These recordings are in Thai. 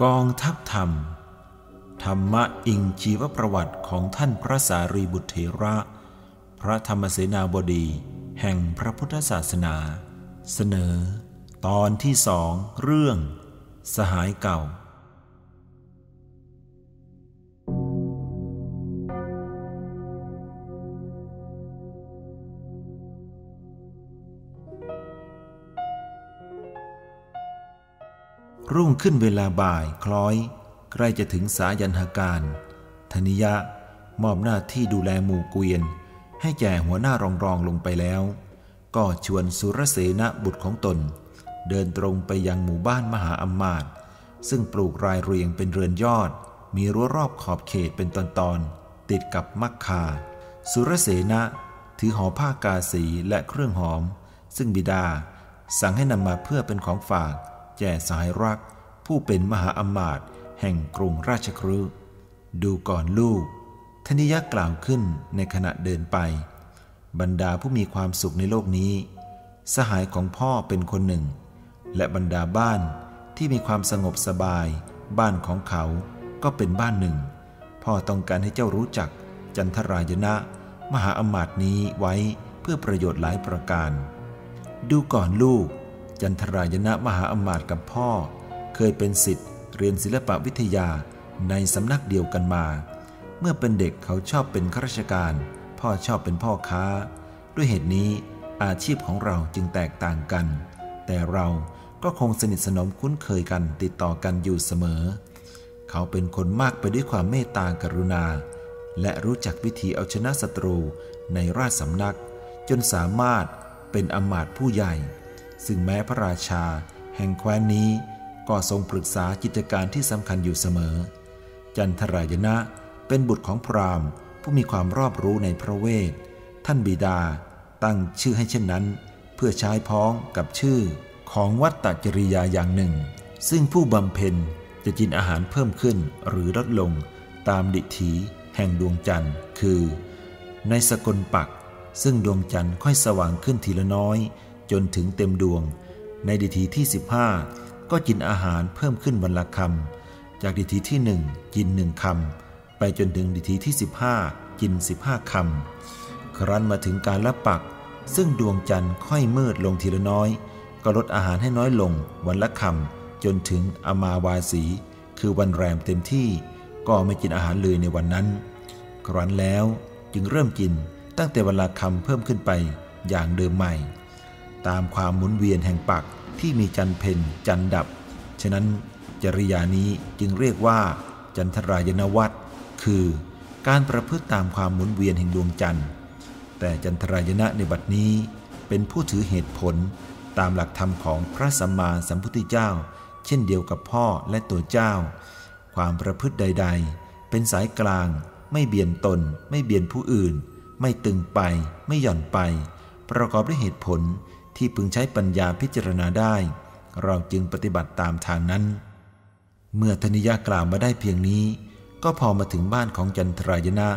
กองทัพธรรม ธรรมะอิงชีวประวัติของท่านพระสารีบุตรเถระ พระธรรมเสนาบดี แห่งพระพุทธศาสนา เสนอ ตอนที่สองเรื่อง สหายเก่า รุ่งขึ้นเวลาบ่ายคล้อย ใกล้จะถึงสายันหาการ ธนิยะมอบหน้าที่ดูแลหมู่เกวียน ให้แก่หัวหน้ารองรองลงไปแล้ว ก็ชวนสุรเสนบุตรของตน เดินตรงไปยังหมู่บ้านมหาอำมาตย์ซึ่งปลูกรายเรียงเป็นเรือนยอด มีรั้วรอบขอบเขตเป็นตอนๆติดกับมักคา สุรเสนะถือหอผ้ากาสีและเครื่องหอม ซึ่งบิดาสั่งให้นำมาเพื่อเป็นของฝาก แก่สายรัก ผู้เป็นมหาอมาตย์แห่งกรุงราชครืดูก่อนลูก ธนิยะกล่าวขึ้นในขณะเดินไป บรรดาผู้มีความสุขในโลกนี้ สหายของพ่อเป็นคนหนึ่ง และบรรดาบ้านที่มีความสงบสบาย บ้านของเขาก็เป็นบ้านหนึ่ง พ่อต้องการให้เจ้ารู้จักจันทรายนะมหาอมาตย์นี้ไว้เพื่อประโยชน์หลายประการ ดูก่อนลูก จันทรายนะมหาอมาตย์กับพ่อ เคยเป็นสิทธิ์เรียนศิลปวิทยาในสำนักเดียวกันมา เมื่อเป็นเด็กเขาชอบเป็นข้าราชการ พ่อชอบเป็นพ่อค้า ด้วยเหตุนี้อาชีพของเราจึงแตกต่างกัน แต่เราก็คงสนิทสนมคุ้นเคยกันติดต่อกันอยู่เสมอ เขาเป็นคนมากไปด้วยความเมตตากรุณา และรู้จักวิธีเอาชนะศัตรูในราชสำนัก จนสามารถเป็นอมาตย์ผู้ใหญ่ ซึ่งแม้พระราชา แห่งแคว้นนี้ก็ทรงปรึกษากิจการที่สำคัญอยู่เสมอ จันทรายนะเป็นบุตรของพราหมณ์ ผู้มีความรอบรู้ในพระเวท ท่านบิดา ตั้งชื่อให้เช่นนั้น เพื่อใช้พ้องกับชื่อของวัตตจริยาอย่างหนึ่ง ซึ่งผู้บำเพ็ญจะกินอาหารเพิ่มขึ้นหรือลดลงตามดิถีแห่งดวงจันทร์ คือ ในสกลปัก ซึ่งดวงจันทร์ค่อยสว่างขึ้นทีละน้อย จนถึงเต็มดวง ในดิถีที่ 15 ก็กินอาหารเพิ่มขึ้นวันละคำ จากดิถีที่หนึ่งกินหนึ่งคำไปจนถึงดิถีที่ 15 กิน 15คำครั้นมาถึงการละปัก ซึ่งดวงจันทร์ค่อยมืดลงทีละน้อย ก็ลดอาหารให้น้อยลงวันละคำจนถึงอมาวาสี คือวันแรมเต็มที่ ก็ไม่กินอาหารเลยในวันนั้น ครั้นแล้วจึงเริ่มกินตั้งแต่เวลาคำเพิ่มขึ้นไปอย่างเดิมใหม่ ตามความหมุนเวียนแห่งปักที่มีจันเพนจันดับ ฉะนั้นจริยานี้จึงเรียกว่า จันทรายนวัตคือการประพฤติตามความหมุนเวียนแห่งดวงจันทร์ แต่จันทรายนะในบัดนี้เป็นผู้ถือเหตุผลตามหลักธรรมของพระสัมมาสัมพุทธเจ้า เช่นเดียวกับพ่อและตัวเจ้า ความประพฤติใด ๆ เป็นสายกลาง ไม่เบียนตน ไม่เบียนผู้อื่น ไม่ตึงไป ไม่หย่อนไป ประกอบด้วยเหตุผล ที่พึงใช้ปัญญาพิจารณาได้ เราจึงปฏิบัติตามทางนั้น เมื่อธนิยากล่าวมาได้เพียงนี้ ก็พอมาถึงบ้านของจันทรายนะ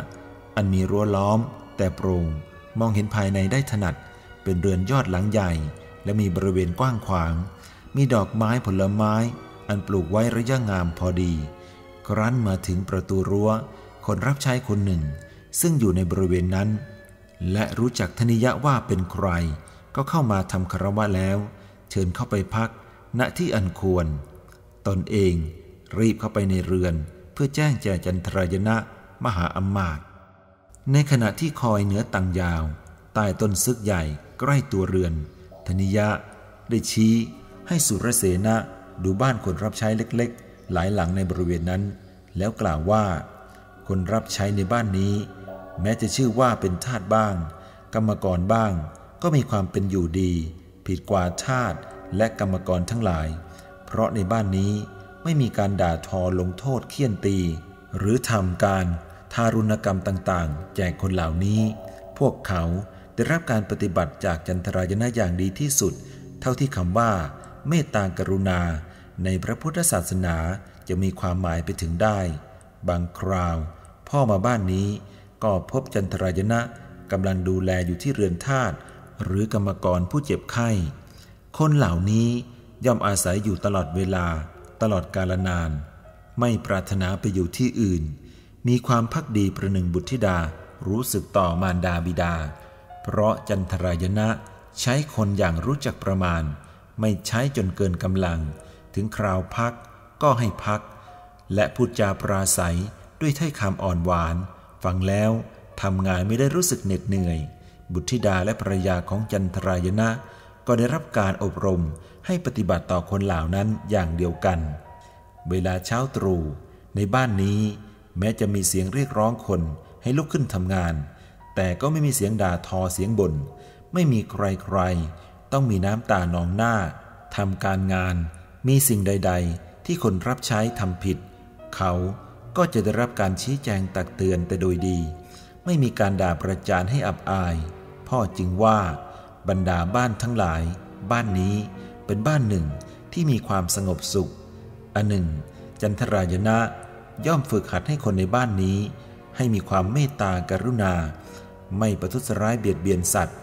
อันมีรั้วล้อม แต่โปร่งมองเห็นภายในได้ถนัด เป็นเรือนยอดหลังใหญ่ และมีบริเวณกว้างขวาง มีดอกไม้ผลไม้ อันปลูกไว้ระยะงามพอดี ครั้นมาถึงประตูรั้ว คนรับใช้คนหนึ่ง ซึ่งอยู่ในบริเวณนั้น และรู้จักธนิยะว่าเป็นใคร ก็เข้ามาทำคารวะแล้ว เชิญเข้าไปพัก ณที่อันควร ตนเองรีบเข้าไปในเรือน เพื่อแจ้งแจจันทรายนะมหาอมาตย์ในขณะที่คอยเหนือตังยาวใต้ต้นซึกใหญ่ใกล้ตัวเรือน ธนิยะได้ชี้ให้สุรเสนะดูบ้านคนรับใช้เล็กๆ หลายหลังในบริเวณนั้น แล้วกล่าวว่า คนรับใช้ในบ้านนี้ แม้จะชื่อว่าเป็นทาสบ้าง กรรมกรบ้าง ก็มีความเป็นอยู่ดี ผิดกว่าทาสและกรรมกรทั้งหลาย เพราะในบ้านนี้ไม่มีการด่าทอลงโทษเคี่ยนตี หรือทำการทารุณกรรมต่างๆแจกคนเหล่านี้ พวกเขาได้รับการปฏิบัติจากจันทรายนะอย่างดีที่สุด เท่าที่คำว่า เมตตากรุณา ในพระพุทธศาสนาจะมีความหมายไปถึงได้ บางคราว พ่อมาบ้านนี้ก็พบจันทรายนะกำลังดูแลอยู่ที่เรือนทาส หรือกรรมกรผู้เจ็บไข้ คนเหล่านี้ย่อมอาศัยอยู่ตลอดเวลาตลอดกาลนาน ไม่ปรารถนาไปอยู่ที่อื่น มีความพักดีประหนึ่งบุตรธิดารู้สึกต่อมารดาบิดา เพราะจันทรายนะใช้คนอย่างรู้จักประมาณ ไม่ใช้จนเกินกำลัง ถึงคราวพักก็ให้พัก และพูดจาปราศัยด้วยถ้อยคำอ่อนหวาน ฟังแล้วทำงานไม่ได้รู้สึกเหน็ดเหนื่อย บุตรธิดาและภรรยาของจันทรายนะก็ได้รับการอบรมให้ปฏิบัติต่อคนเหล่านั้นอย่างเดียวกัน เวลาเช้าตรู่ในบ้านนี้ แม้จะมีเสียงเรียกร้องคนให้ลุกขึ้นทำงาน แต่ก็ไม่มีเสียงด่าทอเสียงบน่นไม่มีใครๆ ต้องมีน้ำตานองหน้าทำการงาน มีสิ่งใด ๆ ที่คนรับใช้ทำผิด เขาก็จะได้รับการชี้แจงตักเตือนแต่โดยดี ไม่มีการด่าประจานให้อับอาย พ่อจึงว่าบรรดาบ้านทั้งหลาย บ้านนี้เป็นบ้านหนึ่งที่มีความสงบสุข อันหนึ่ง จันทรายนะย่อมฝึกหัดให้คนในบ้านนี้ ให้มีความเมตตากรุณา ไม่ประทุษร้ายเบียดเบียนสัตว์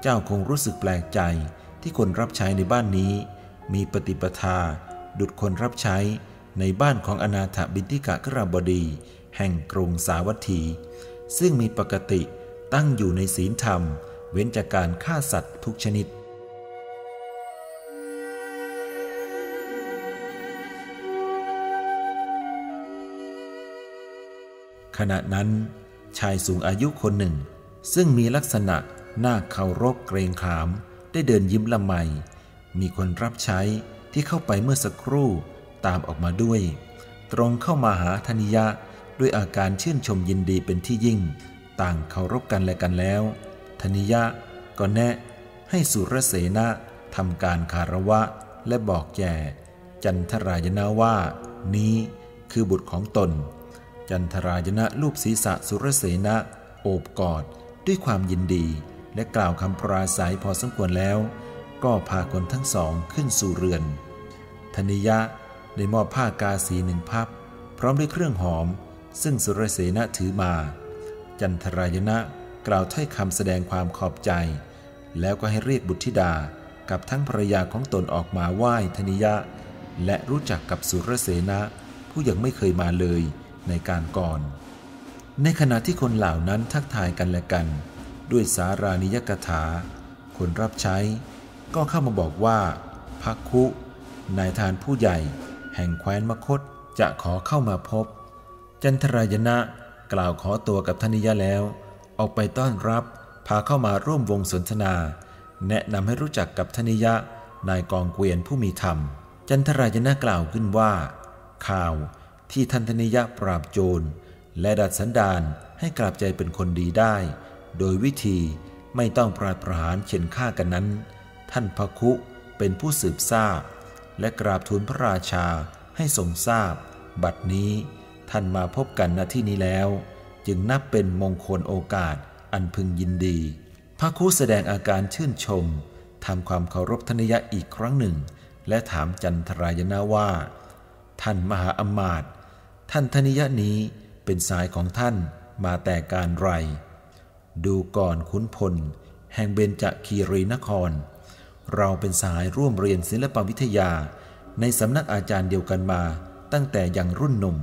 เจ้าคงรู้สึกแปลกใจที่คนรับใช้ในบ้านนี้ มีปฏิปทา ดุดคนรับใช้ในบ้านของอนาถบินทิกะกราบดี แห่งกรุงสาวัตถี ซึ่งมีปกติ ตั้งอยู่ในศีลธรรม เว้นจากการฆ่าสัตว์ทุกชนิด ขณะนั้น ชายสูงอายุคนหนึ่ง ซึ่งมีลักษณะหน้าเคารพเกรงขาม ได้เดินยิ้มละไม มีคนรับใช้ที่เข้าไปเมื่อสักครู่ตามออกมาด้วย ตรงเข้ามาหาธนิยะด้วยอาการชื่นชมยินดีเป็นที่ยิ่ง ต่างเคารพกันและกันแล้ว ธนิยะก็แนะให้สุรเสนะทำการคารวะและบอกแก่จันทรายนาว่า นี้คือบุตรของตน จันทรายณะลูบศีรษะสุรเสนะโอบกอดด้วยความยินดี และกล่าวคำปราศัยพอสมควรแล้ว ก็พาคนทั้งสองขึ้นสู่เรือน ธนิยะได้มอบผ้ากาสีหนึ่งพับ พร้อมด้วยเครื่องหอม ซึ่งสุรเสนะถือมา จันทรายณะกล่าวถ้อยคำแสดงความขอบใจ แล้วก็ให้เรียกบุตรธิดากับทั้งภรรยาของตนออกมาไหว้ธนิยะ และรู้จักกับสุรเสนะผู้ยังไม่เคยมาเลยในการก่อน ในขณะที่คนเหล่านั้นทักทายกันและกัน ด้วยสารานิยกถา คนรับใช้ก็เข้ามาบอกว่าพักคุนายทานผู้ใหญ่ แห่งแคว้นมคตจะขอเข้ามาพบ จันทรายณะ กล่าวขอตัวกับธนิยะแล้ว ออกไปต้อนรับ พาเข้ามาร่วมวงสนทนา แนะนำให้รู้จักกับธนิยะ นายกองเกวียนผู้มีธรรม จันทรายณะกล่าวขึ้นว่า ข่าวที่ทันทนิยะปราบโจร และดัดสันดานให้กลับใจเป็นคนดีได้ โดยวิธีไม่ต้องปราดประหารเข็นฆ่ากันนั้น ท่านพระคุเป็นผู้สืบทราบ และกราบทูลพระราชาให้ทรงทราบ บัดนี้ ท่านมาพบกันณที่นี้แล้ว จึงนับเป็นมงคลโอกาสอันพึงยินดี พระคุแสดงอาการชื่นชมทำความเคารพทนยะอีกครั้งหนึ่ง และถามจันทรายนาว่า ท่านมหาอมาตย์ท่านธนิยะนี้เป็นสายของท่านมาแต่การไร ดูก่อนขุนพล แห่งเบญจคีรีนคร เราเป็นสายร่วมเรียนศิลปวิทยา ในสำนักอาจารย์เดียวกันมาตั้งแต่ยังรุ่นหนุ่ม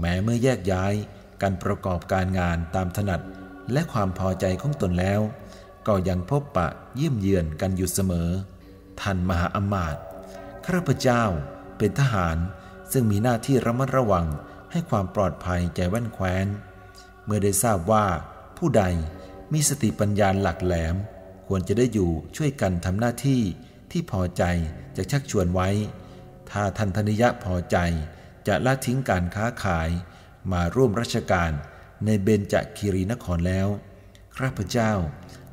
แม้เมื่อแยกย้ายการประกอบการงานตามถนัดและความพอใจของตนแล้ว ก็ยังพบปะเยี่ยมเยือนกันอยู่เสมอ ท่านมหาอมาตย์ข้าพเจ้าเป็นทหารซึ่งมีหน้าที่ระมัดระวังให้ความปลอดภัยแก่แว่นแคว้น เมื่อได้ทราบว่าผู้ใดมีสติปัญญาหลักแหลม ควรจะได้อยู่ช่วยกันทำหน้าที่ที่พอใจจะชักชวนไว้ ถ้าทันธนิยะพอใจ จะละทิ้งการค้าขาย มาร่วมราชการในเบญจคีรีนครแล้ว ข้าพเจ้า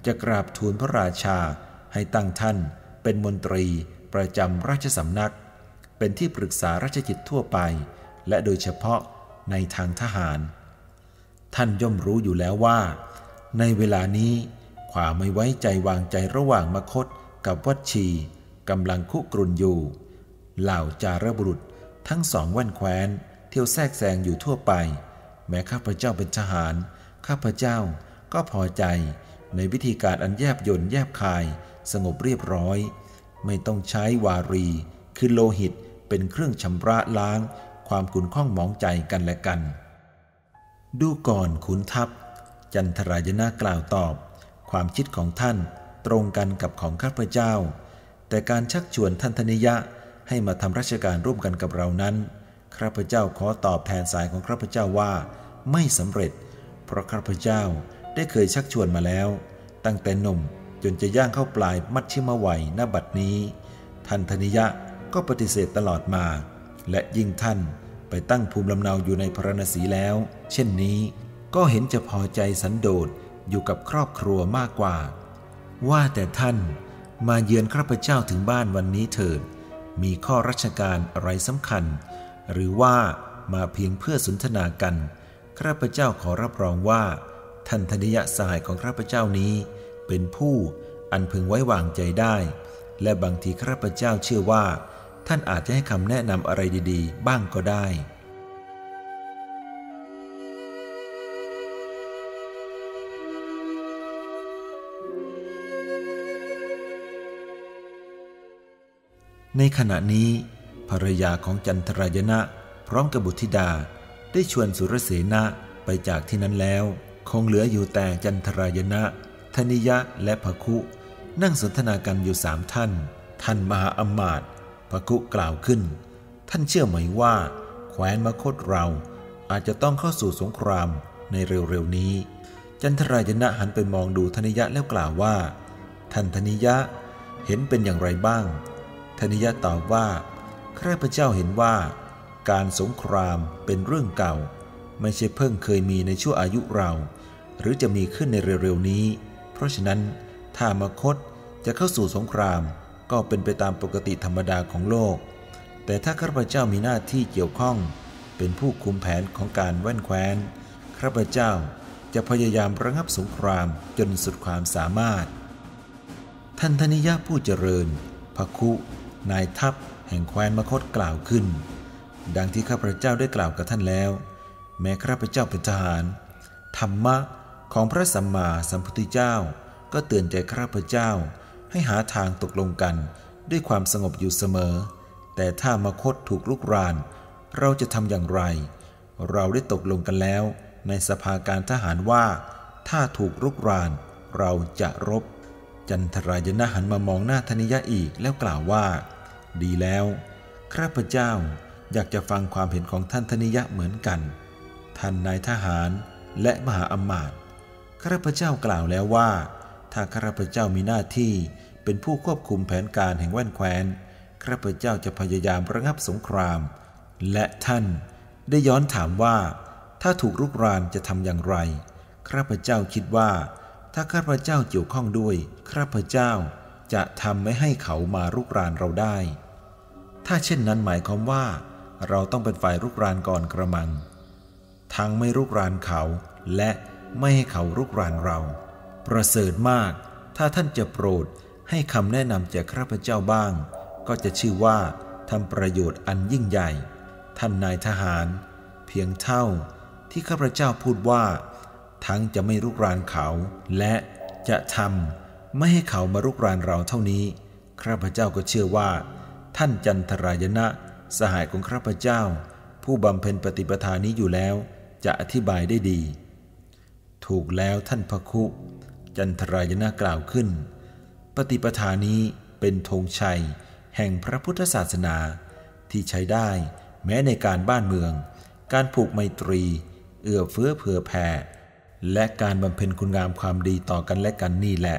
จะกราบทูลพระราชาให้ตั้งท่านเป็นมนตรีประจำราชสำนัก เป็นที่ปรึกษาราชกิจทั่วไป และโดยเฉพาะในทางทหาร ท่านย่อมรู้อยู่แล้วว่า ในเวลานี้ความไม่ไว้ใจวางใจระหว่างมคตกับวัดชีกำลังคุกรุนอยู่ เหล่าจารบุรุษ ทั้งสองวันแคว้น เที่ยวแทรกแซงอยู่ทั่วไป แม้ข้าพเจ้าเป็นทหาร ข้าพเจ้าก็พอใจในวิธีการอันแยบยนแยบคาย สงบเรียบร้อย ไม่ต้องใช้วารี คือโลหิตเป็นเครื่องชำระล้าง ความขุนข้องหมองใจกันและกัน ดูก่อนขุนทัพ จันทรายนะกล่าวตอบ ความคิดของท่านตรงกันกับของข้าพเจ้า แต่การชักชวนท่านธนิยะ ให้มาทำราชการร่วมกันกับเรานั้นข้าพเจ้าขอตอบแทนสายของข้าพเจ้าว่าไม่สำเร็จ เพราะข้าพเจ้าได้เคยชักชวนมาแล้ว ตั้งแต่หนุ่มจนจะย่างเข้าปลายมัชชิมวัยณบัดนี้ ท่านธนิยะก็ปฏิเสธตลอดมา และยิ่งท่านไปตั้งภูมิลำเนาอยู่ในพระนศีแล้ว เช่นนี้ก็เห็นจะพอใจสันโดษอยู่กับครอบครัวมากกว่า ว่าแต่ท่านมาเยือนข้าพเจ้าถึงบ้านวันนี้เถิด มีข้อราชการอะไรสำคัญ หรือว่ามาเพียงเพื่อสนทนากันข้าพเจ้าขอรับรองว่า ท่านธนิยะสหายของข้าพเจ้านี้ เป็นผู้อันพึงไว้วางใจได้ และบางทีข้าพเจ้าเชื่อว่า ท่านอาจจะให้คำแนะนำอะไรดี ๆ บ้างก็ได้ ในขณะนี้ ภรรยาของจันทรายนะพร้อมกับบุตรธิดาได้ชวนสุรเสนะไปจากที่นั้นแล้ว คงเหลืออยู่แต่จันทรายนะธนิยะและภคุ นั่งสนทนากันอยู่สามท่าน ท่านมหาอมาตย์ภคุกล่าวขึ้น ท่านเชื่อไหมว่าแคว้นมคตเราอาจจะต้องเข้าสู่สงครามในเร็วๆนี้ จันทรายนะหันไปมองดูธนิยะแล้วกล่าวว่า ท่านธนิยะเห็นเป็นอย่างไรบ้าง ธนิยะตอบว่าข้าพเจ้าเห็นว่า การสงครามเป็นเรื่องเก่า ไม่ใช่เพิ่งเคยมีในช่วงอายุเรา หรือจะมีขึ้นในเร็วๆนี้ เพราะฉะนั้นถ้ามคตจะเข้าสู่สงคราม ก็เป็นไปตามปกติธรรมดาของโลก แต่ถ้าข้าพเจ้ามีหน้าที่เกี่ยวข้อง เป็นผู้คุมแผนของการแว่นแคว้นข้าพเจ้าจะพยายามระงับสงครามจนสุดความสามารถ ท่านธนิยะผู้เจริญพคุ นายทัพแห่งแคว้นมคตกล่าวขึ้น ดังที่ข้าพเจ้าได้กล่าวกับท่านแล้ว แม้ข้าพเจ้าเป็นทหาร ธรรมะของพระสัมมาสัมพุทธเจ้า ก็เตือนใจข้าพเจ้าให้หาทางตกลงกันด้วยความสงบอยู่เสมอ แต่ถ้ามคตถูกลุกราน เราจะทำอย่างไร เราได้ตกลงกันแล้ว ในสภาการทหารว่า ถ้าถูกลุกราน เราจะรบ จันทรายนะหันมามองหน้าธนิยะอีกแล้วกล่าวว่า ดีแล้วข้าพเจ้าอยากจะฟังความเห็นของท่านธนิยะเหมือนกัน ท่านนายทหารและมหาอมาตย์ข้าพเจ้ากล่าวแล้วว่า ถ้าข้าพเจ้ามีหน้าที่เป็นผู้ควบคุมแผนการแห่งแว่นแคว้นข้าพเจ้าจะพยายามระงับสงคราม และท่านได้ย้อนถามว่า ถ้าถูกรุกรานจะทำอย่างไรข้าพเจ้าคิดว่า ถ้าข้าพเจ้าเกี่ยวข้องด้วยข้าพเจ้าจะทำไม่ให้เขามารุกรานเราได้ ถ้าเช่นนั้นหมายความว่า เราต้องเป็นฝ่ายรุกรานก่อนกระมัง ทั้งไม่รุกรานเขาและไม่ให้เขารุกรานเรา ประเสริฐมาก ถ้าท่านจะโปรดให้คำแนะนำจากข้าพเจ้าบ้าง ก็จะชื่อว่าทำประโยชน์อันยิ่งใหญ่ ท่านนายทหาร เพียงเท่าที่ข้าพเจ้าพูดว่า ทั้งจะไม่รุกรานเขา และจะทำไม่ให้เขามารุกรานเราเท่านี้ข้าพเจ้าก็เชื่อว่า ท่านจันทรายณะสหายของข้าพเจ้า ผู้บำเพ็ญปฏิปทานี้อยู่แล้ว จะอธิบายได้ดี ถูกแล้วท่านพระคุ จันทรายนากล่าวขึ้น ปฏิปทานี้เป็นธงชัย แห่งพระพุทธศาสนา ที่ใช้ได้แม้ในการบ้านเมือง การผูกไมตรี เอื้อเฟื้อเผื่อแผ่ และการบำเพ็ญคุณงามความดีต่อกันและกันนี่แหละ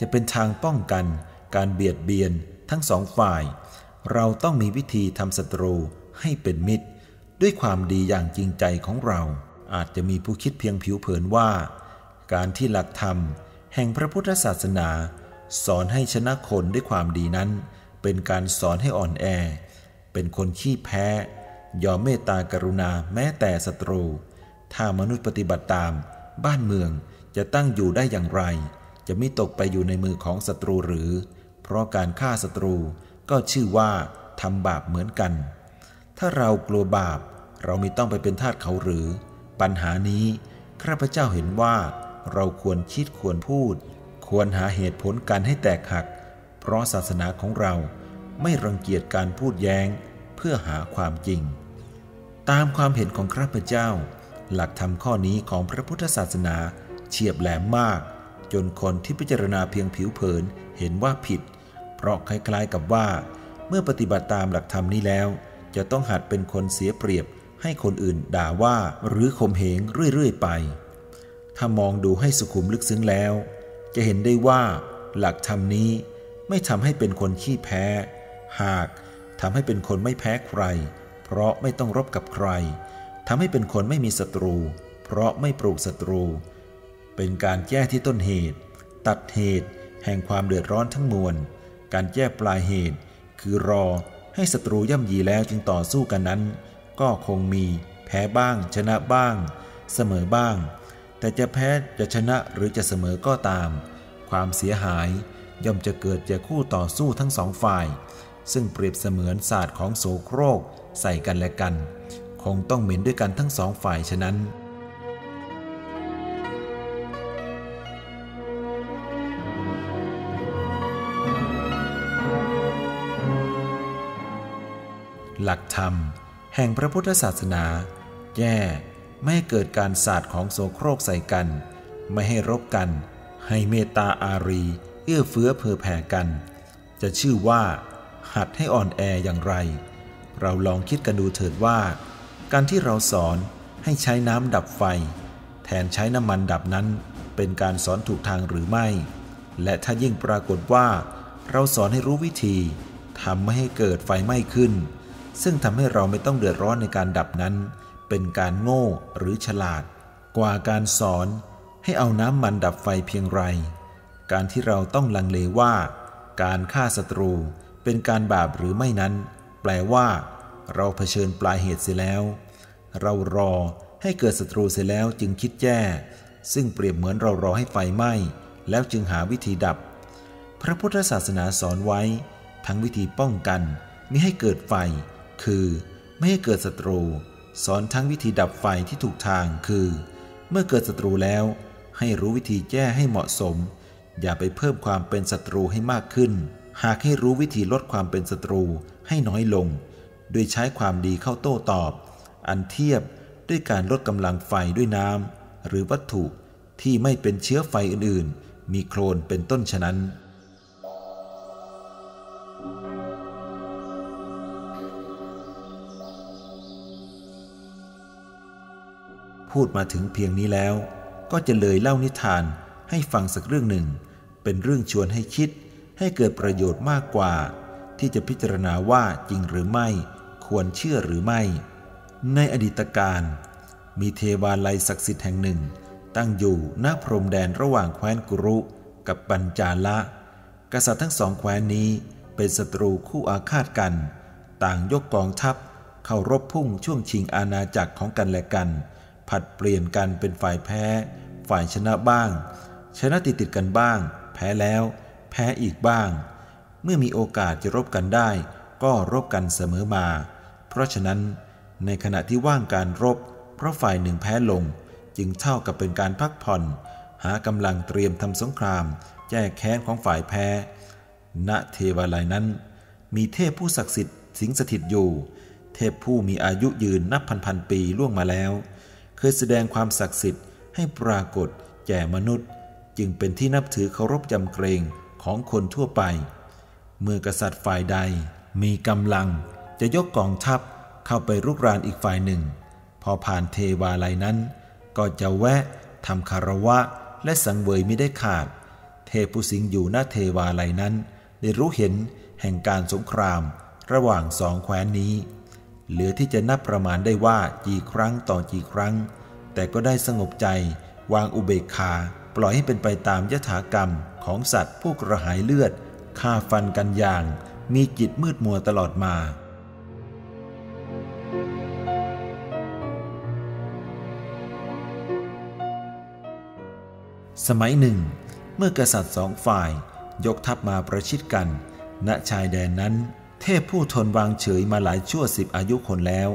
จะเป็นทางป้องกัน การเบียดเบียนทั้งสองฝ่าย เราต้องมีวิธีทำศัตรูให้เป็นมิตร ด้วยความดีอย่างจริงใจของเรา อาจจะมีผู้คิดเพียงผิวเผินว่า การที่หลักธรรม แห่งพระพุทธศาสนา สอนให้ชนะคนด้วยความดีนั้น เป็นการสอนให้อ่อนแอ เป็นคนขี้แพ้ ยอมเมตตากรุณาแม้แต่ศัตรู ถ้ามนุษย์ปฏิบัติตาม บ้านเมืองจะตั้งอยู่ได้อย่างไร จะไม่ตกไปอยู่ในมือของศัตรูหรือ เพราะการฆ่าศัตรูก็ชื่อว่าทำบาปเหมือนกัน ถ้าเรากลัวบาป เราไม่ต้องไปเป็นทาสเขาหรือ ปัญหานี้ข้าพเจ้าเห็นว่า เราควรคิดควรพูด ควรหาเหตุผลกันให้แตกหัก เพราะศาสนาของเราไม่รังเกียจการพูดแย้งเพื่อหาความจริง ตามความเห็นของข้าพเจ้า หลักธรรมข้อนี้ของพระพุทธศาสนาเฉียบแหลมมาก จนคนที่พิจารณาเพียงผิวเผินเห็นว่าผิด เพราะคล้ายๆกับว่า เมื่อปฏิบัติตามหลักธรรมนี้แล้ว จะต้องหัดเป็นคนเสียเปรียบให้คนอื่นด่าว่าหรือข่มเหงเรื่อยๆไป ถ้ามองดูให้สุขุมลึกซึ้งแล้ว จะเห็นได้ว่า หลักธรรมนี้ไม่ทำให้เป็นคนขี้แพ้ หากทำให้เป็นคนไม่แพ้ใคร เพราะไม่ต้องรบกับใคร ทำให้เป็นคนไม่มีศัตรู เพราะไม่ปลูกศัตรู เป็นการแก้ที่ต้นเหตุ ตัดเหตุ แห่งความเดือดร้อนทั้งมวล การแก้ปลายเหตุ คือรอให้ศัตรูย่ำยีแล้วจึงต่อสู้กันนั้น ก็คงมี แพ้บ้าง ชนะบ้าง เสมอบ้าง แต่จะแพ้จะชนะหรือจะเสมอก็ตาม ความเสียหายย่อมจะเกิดจากคู่ต่อสู้ทั้งสองฝ่าย ซึ่งเปรียบเสมือนศาสตร์ของโสโครกใส่กันและกัน คงต้องเหม็นด้วยกันทั้งสองฝ่ายฉะนั้น หลักธรรม แห่งพระพุทธศาสนา แย่ไม่ให้เกิดการศาสตร์ของโสโครกใส่กัน ไม่ให้รบกัน ให้เมตตาอารี เอื้อเฟื้อเผื่อแผ่กัน จะชื่อว่า หัดให้อ่อนแออย่างไร เราลองคิดกันดูเถิดว่า การที่เราสอนให้ใช้น้ำดับไฟ แทนใช้น้ำมันดับนั้น เป็นการสอนถูกทางหรือไม่ และถ้ายิ่งปรากฏว่า เราสอนให้รู้วิธีทำไม่ให้เกิดไฟไหม้ขึ้น ซึ่งทำให้เราไม่ต้องเดือดร้อนในการดับนั้น เป็นการโง่หรือฉลาด กว่าการสอนให้เอาน้ำมันดับไฟเพียงไร การที่เราต้องลังเลว่า การฆ่าศัตรูเป็นการบาปหรือไม่นั้น แปลว่า เราเผชิญปลายเหตุเสียแล้ว เรารอให้เกิดศัตรูเสียแล้วจึงคิดแย่ซึ่งเปรียบเหมือนเรารอให้ไฟไหม้ แล้วจึงหาวิธีดับ พระพุทธศาสนาสอนไว้ ทั้งวิธีป้องกันไม่ให้เกิดไฟ คือไม่ให้เกิดศัตรู สอนทั้งวิธีดับไฟที่ถูกทางคือ เมื่อเกิดศัตรูแล้ว ให้รู้วิธีแก้ให้เหมาะสม อย่าไปเพิ่มความเป็นศัตรูให้มากขึ้น หากให้รู้วิธีลดความเป็นศัตรูให้น้อยลง โดยใช้ความดีเข้าโต้ตอบ อันเทียบด้วยการลดกำลังไฟด้วยน้ำหรือวัตถุที่ไม่เป็นเชื้อไฟอื่นๆ มีโคลนเป็นต้นฉะนั้น พูดมาถึงเพียงนี้แล้ว ก็จะเลยเล่านิทานให้ฟังสักเรื่องหนึ่ง เป็นเรื่องชวนให้คิดให้เกิดประโยชน์มากกว่า ที่จะพิจารณาว่าจริงหรือไม่ ควรเชื่อหรือไม่ ในอดีตการมีเทวาลัยศักดิ์สิทธิ์แห่งหนึ่ง ตั้งอยู่ณพรมแดนระหว่างแคว้นกุรุกับปัญจาละ กษัตริย์ทั้งสองแคว้นนี้เป็นศัตรูคู่อาฆาตกัน ต่างยกกองทัพเข้ารบพุ่งช่วงชิงอาณาจักรของกันและกัน ผัดเปลี่ยนกันเป็นฝ่ายแพ้ ฝ่ายชนะบ้าง ชนะติดติดกันบ้าง แพ้แล้ว แพ้อีกบ้าง เมื่อมีโอกาสจะรบกันได้ ก็รบกันเสมอมา เพราะฉะนั้น ในขณะที่ว่างการรบ เพราะฝ่ายหนึ่งแพ้ลง จึงเท่ากับเป็นการพักผ่อน หากำลังเตรียมทำสงคราม แก้แค้นของฝ่ายแพ้ ณเทวาลัยนั้น มีเทพผู้ศักดิ์สิทธิ์สิงสถิตอยู่ เทพผู้มีอายุยืนนับพันพันปีล่วงมาแล้ว เคยแสดงความศักดิ์สิทธิ์ให้ปรากฏแก่มนุษย์ จึงเป็นที่นับถือเคารพจำเกรงของคนทั่วไป เมื่อกษัตริย์ฝ่ายใดมีกำลังจะยกกองทัพ เข้าไปรุกรานอีกฝ่ายหนึ่ง พอผ่านเทวาลัยนั้น ก็จะแวะทำคารวะและสังเวยไม่ได้ขาด เทพผู้สิงอยู่หน้าเทวาลัยนั้น ได้รู้เห็นแห่งการสงครามระหว่างสองแคว้นนี้ เหลือที่จะนับประมาณได้ว่ากี่ครั้งต่อกี่ครั้ง แต่ก็ได้สงบใจวางอุเบกขาปล่อยให้เป็นไปตามยถากรรมของสัตว์ผู้กระหายเลือดฆ่าฟันกันอย่าง มีจิตมืดมัวตลอดมา สมัยหนึ่ง เมื่อกษัตริย์สองฝ่ายยกทัพมาประชิดกัน ณชายแดนนั้น เทพผู้ทนวางเฉยมาหลายชั่วสิบอายุคนแล้ว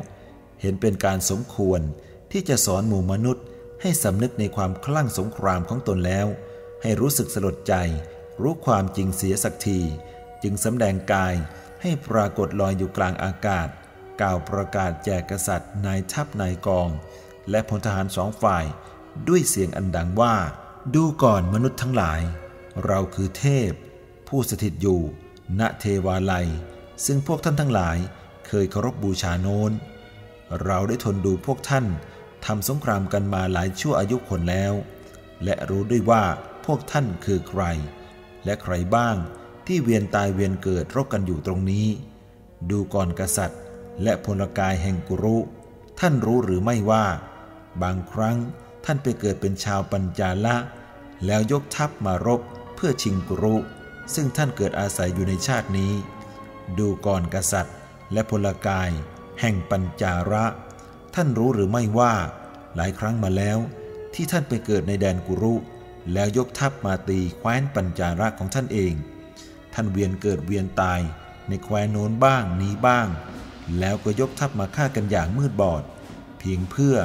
เห็นเป็นการสมควรที่จะสอนหมู่มนุษย์ ให้สำนึกในความคลั่งสงครามของตนแล้ว ให้รู้สึกสลดใจ รู้ความจริงเสียสักที จึงสำแดงกายให้ปรากฏลอยอยู่กลางอากาศ กล่าวประกาศแจกกษัตริย์นายทัพนายกอง และพลทหารสองฝ่าย ด้วยเสียงอันดังว่า ดูก่อนมนุษย์ทั้งหลาย เราคือเทพ ผู้สถิตอยู่ ณเทวาลัย ซึ่งพวกท่านทั้งหลายเคยเคารพบบูชาโน้น เราได้ทนดูพวกท่านทำสงครามกันมาหลายชั่วอายุคนแล้ว และรู้ด้วยว่าพวกท่านคือใคร และใครบ้างที่เวียนตายเวียนเกิดรบกันอยู่ตรงนี้ ดูก่อนกษัตริย์ และพลกายแห่งกุรุ ท่านรู้หรือไม่ว่า บางครั้ง ท่านไปเกิดเป็นชาวปัญจาละ แล้วยกทัพมารบเพื่อชิงกุรุ ซึ่งท่านเกิดอาศัยอยู่ในชาตินี้ ดูก่อนกษัตริย์ และพลกาย แห่งปัญจาระ ท่านรู้หรือไม่ว่า หลายครั้งมาแล้ว ที่ท่านไปเกิดในแดนกุรุ แล้วยกทัพมาตีแคว้นปัญจาระของท่านเอง ท่านเวียนเกิดเวียนตายในแคว้นโน้นบ้างนี้บ้าง แล้วก็ยกทัพมาฆ่ากันอย่างมืดบอด เพียงเพื่อ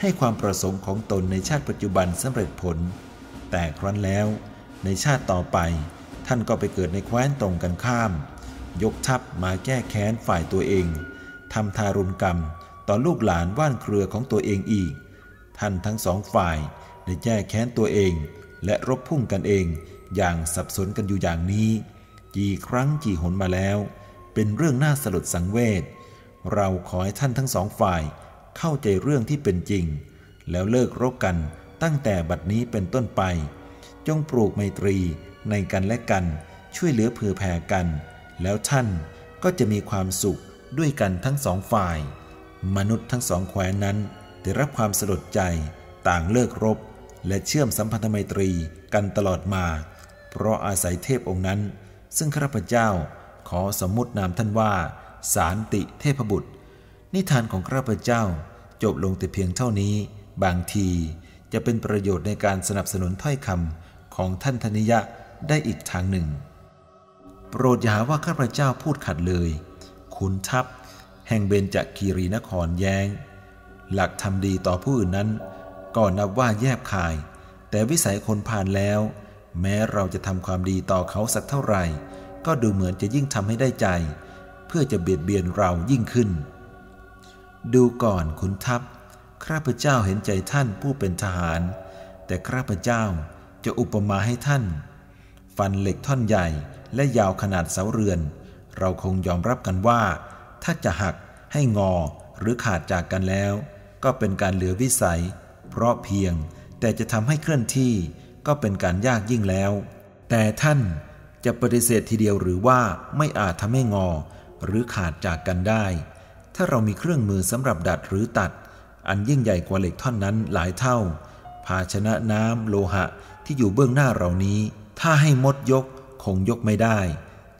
ให้ความประสงค์ของตนในชาติปัจจุบันสำเร็จผล แต่ครั้นแล้ว ในชาติต่อไปท่านก็ไปเกิดในแคว้นตรงกันข้าม ยกทัพมาแก้แค้นฝ่ายตัวเองทำทารุณกรรมต่อลูกหลานว่านเครือของตัวเองอีก ท่านทั้งสองฝ่ายได้แก้แค้นตัวเอง และรบพุ่งกันเองอย่างสับสนกันอยู่อย่างนี้ กี่ครั้งกี่หนมาแล้ว เป็นเรื่องน่าสลดสังเวชเราขอให้ท่านทั้งสองฝ่าย เข้าใจเรื่องที่เป็นจริง แล้วเลิกรบกันตั้งแต่บัดนี้เป็นต้นไป จงปลูกไมตรีในกันและกัน ช่วยเหลือเผื่อแผ่กัน แล้วท่านก็จะมีความสุขด้วยกันทั้งสองฝ่าย มนุษย์ทั้งสองแคว้นนั้นได้รับความสลดใจต่างเลิกรบ และเชื่อมสัมพันธไมตรีกันตลอดมา เพราะอาศัยเทพองค์นั้น ซึ่งข้าพเจ้าขอสมมตินามท่านว่า สารติเทพบุตร นิทานของข้าพเจ้า จบลงแต่เพียงเท่านี้ บางทีจะเป็นประโยชน์ในการสนับสนุนถ้อยคำของท่านธนิยะได้อีกทางหนึ่ง โปรดอย่าหาว่าข้าพเจ้าพูดขัดเลยคุณทัพ แห่งเบญจคีรีนครแย้ง หลักทำดีต่อผู้อื่นนั้นก่อนนับว่าแยบคาย แต่วิสัยคนผ่านแล้ว แม้เราจะทำความดีต่อเขาสักเท่าไหร่ ก็ดูเหมือนจะยิ่งทำให้ได้ใจ เพื่อจะเบียดเบียนเรายิ่งขึ้น ดูก่อนขุนทัพ ข้าพเจ้าเห็นใจท่านผู้เป็นทหาร แต่ข้าพเจ้าจะอุปมาให้ท่าน ฟันเหล็กท่อนใหญ่และยาวขนาดเสาเรือน เราคงยอมรับกันว่า ถ้าจะหักให้งอหรือขาดจากกันแล้ว ก็เป็นการเหลือวิสัย เพราะเพียงแต่จะทำให้เคลื่อนที่ก็เป็นการยากยิ่งแล้ว แต่ท่านจะปฏิเสธทีเดียวหรือว่าไม่อาจทำให้งอหรือขาดจากกันได้ ถ้าเรามีเครื่องมือสำหรับดัดหรือตัด อันยิ่งใหญ่กว่าเหล็กท่อนนั้นหลายเท่า ภาชนะน้ำโลหะที่อยู่เบื้องหน้าเรานี้ ถ้าให้มดยกคงยกไม่ได้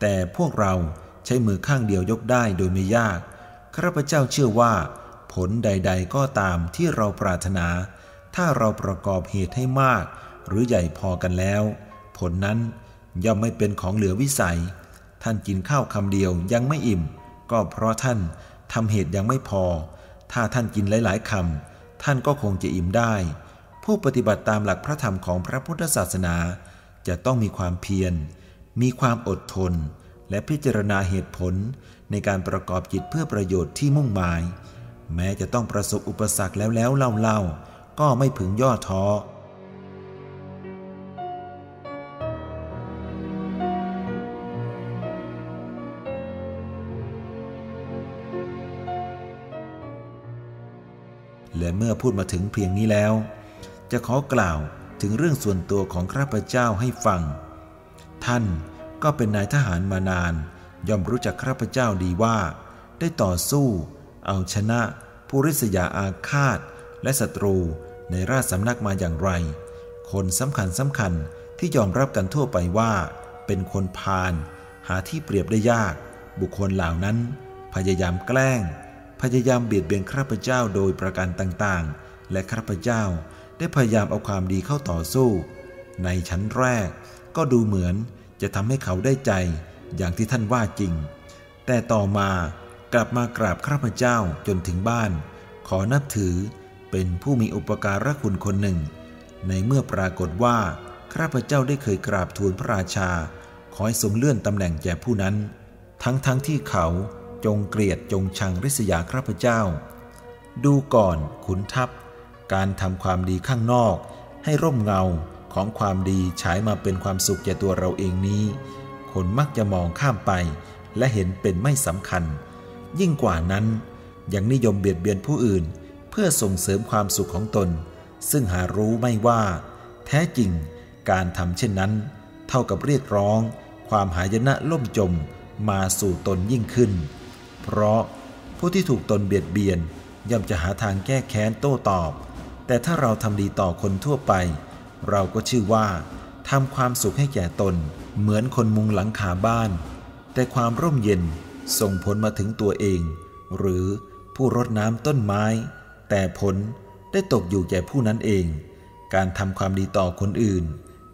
แต่พวกเราใช้มือข้างเดียวยกได้โดยไม่ยากข้าพเจ้าเชื่อว่า ผลใด ๆ ก็ตามที่เราปรารถนา ถ้าเราประกอบเหตุให้มาก หรือใหญ่พอกันแล้ว ผลนั้นย่อมไม่เป็นของเหลือวิสัย ท่านกินข้าวคำเดียวยังไม่อิ่ม ก็เพราะท่าน ทำเหตุยังไม่พอ ถ้าท่านกินหลาย ๆคำท่านก็คงจะอิ่มได้ ผู้ปฏิบัติตามหลักพระธรรมของพระพุทธศาสนา จะต้องมีความเพียร มีความอดทน และพิจารณาเหตุผลในการประกอบจิตเพื่อประโยชน์ที่มุ่งหมาย แม้จะต้องประสบอุปสรรคแล้วแล้วเล่าๆก็ไม่พึงย่อท้อ มื่อพูดมาถึงเพียงนี้แล้ว จะขอกล่าวถึงเรื่องส่วนตัวของข้าพเจ้าให้ฟัง ท่านก็เป็นนายทหารมานาน ย่อมรู้จักข้าพเจ้าดีว่า ได้ต่อสู้ เอาชนะผู้ริษยาอาฆาต และศัตรูในราชสำนักมาอย่างไร คนสำคัญสำคัญที่ยอมรับกันทั่วไปว่า เป็นคนพาลหาที่เปรียบได้ยาก บุคคลเหล่านั้น พยายามแกล้ง พยายามเบียดเบียนข้าพเจ้าโดยประการต่างๆ และข้าพเจ้าได้พยายามเอาความดีเข้าต่อสู้ ในชั้นแรกก็ดูเหมือนจะทำให้เขาได้ใจอย่างที่ท่านว่าจริง แต่ต่อมากลับมากราบข้าพเจ้าจนถึงบ้าน ขอนับถือเป็นผู้มีอุปการะคุณคนหนึ่ง ในเมื่อปรากฏว่าข้าพเจ้าได้เคยกราบทูลพระราชา ขอให้ทรงเลื่อนตำแหน่งแก่ผู้นั้น ทั้งๆทที่เขา จงเกลียดจงชังริษยาข้าพเจ้า ดูก่อนขุนทัพ การทำความดีข้างนอก ให้ร่มเงาของความดีฉายมาเป็นความสุขแก่ตัวเราเองนี้ คนมักจะมองข้ามไป และเห็นเป็นไม่สำคัญ ยิ่งกว่านั้น ยังนิยมเบียดเบียนผู้อื่น เพื่อส่งเสริมความสุขของตน ซึ่งหารู้ไม่ว่า แท้จริงการทำเช่นนั้น เท่ากับเรียกร้อง ความหายนะล่มจมมาสู่ตนยิ่งขึ้น เพราะผู้ที่ถูกตนเบียดเบียนย่อมจะหาทางแก้แค้นโต้ตอบ แต่ถ้าเราทำดีต่อคนทั่วไป เราก็ชื่อว่าทำความสุขให้แก่ตน เหมือนคนมุงหลังคาบ้าน แต่ความร่มเย็นส่งผลมาถึงตัวเอง หรือผู้รดน้ำต้นไม้ แต่ผลได้ตกอยู่แก่ผู้นั้นเอง การทำความดีต่อคนอื่น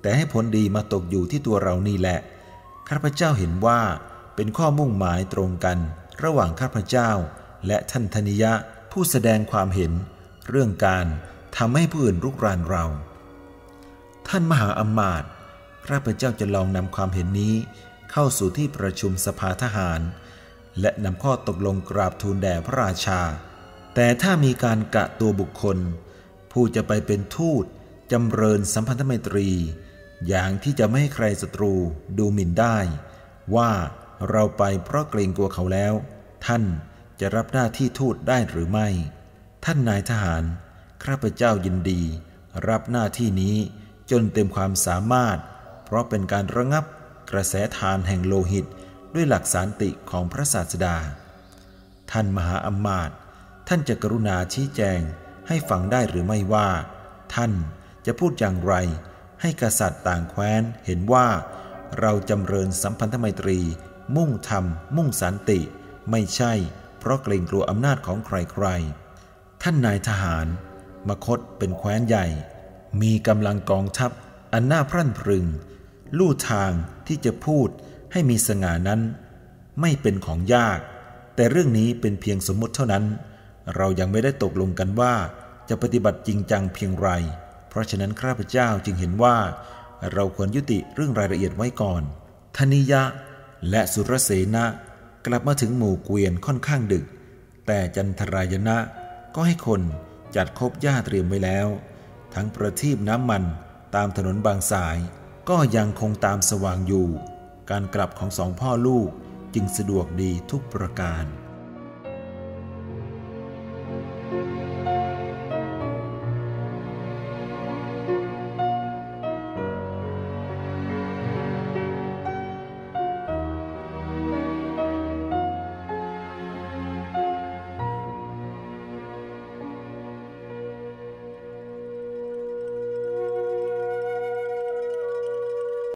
แต่ให้ผลดีมาตกอยู่ที่ตัวเรานี่แหละข้าพเจ้าเห็นว่าเป็นข้อมุ่งหมายตรงกัน ระหว่างข้าพเจ้า และท่านธนิยะผู้แสดงความเห็น เรื่องการทำให้ผู้อื่นรุกรานเรา ท่านมหาอมาตย์ข้าพเจ้าจะลองนำความเห็นนี้ เข้าสู่ที่ประชุมสภาทหาร และนำข้อตกลงกราบทูลแด่พระราชา แต่ถ้ามีการกะตัวบุคคล ผู้จะไปเป็นทูตจำเริญสัมพันธไมตรี อย่างที่จะไม่ให้ใครศัตรูดูหมิ่นได้ ว่า เราไปเพราะเกรงกลัวเขาแล้ว ท่านจะรับหน้าที่ทูตได้หรือไม่ ท่านนายทหาร ข้าพเจ้ายินดี รับหน้าที่นี้จนเต็มความสามารถ เพราะเป็นการระงับกระแสทานแห่งโลหิต ด้วยหลักสารติของพระศาสดา ท่านมหาอมาตย์ท่านจะกรุณาชี้แจงให้ฟังได้หรือไม่ว่า ท่านจะพูดอย่างไร ให้กษัตริย์ต่างแคว้นเห็นว่า เราจำเริญสัมพันธไมตรี มุ่งธรรม มุ่งสันติ ไม่ใช่ เพราะเกรงกลัวอำนาจของใครๆ ท่านนายทหาร มคตเป็นแคว้นใหญ่ มีกำลังกองทัพ อันน่าพรั่นพรึง ลู่ทางที่จะพูดให้มีสง่านั้น ไม่เป็นของยาก แต่เรื่องนี้เป็นเพียงสมมติเท่านั้น เรายังไม่ได้ตกลงกันว่าจะปฏิบัติจริงจังเพียงไร เพราะฉะนั้นข้าพเจ้าจึงเห็นว่า เราควรยุติเรื่องรายละเอียดไว้ก่อนธนิยะ และสุรเสนะ กลับมาถึงหมู่เกวียนค่อนข้างดึก แต่จันทรายณะก็ให้คนจัดคบหญ้าเตรียมไว้แล้ว ทั้งประทีปน้ำมันตามถนนบางสาย ก็ยังคงตามสว่างอยู่ การกลับของสองพ่อลูกจึงสะดวกดีทุกประการ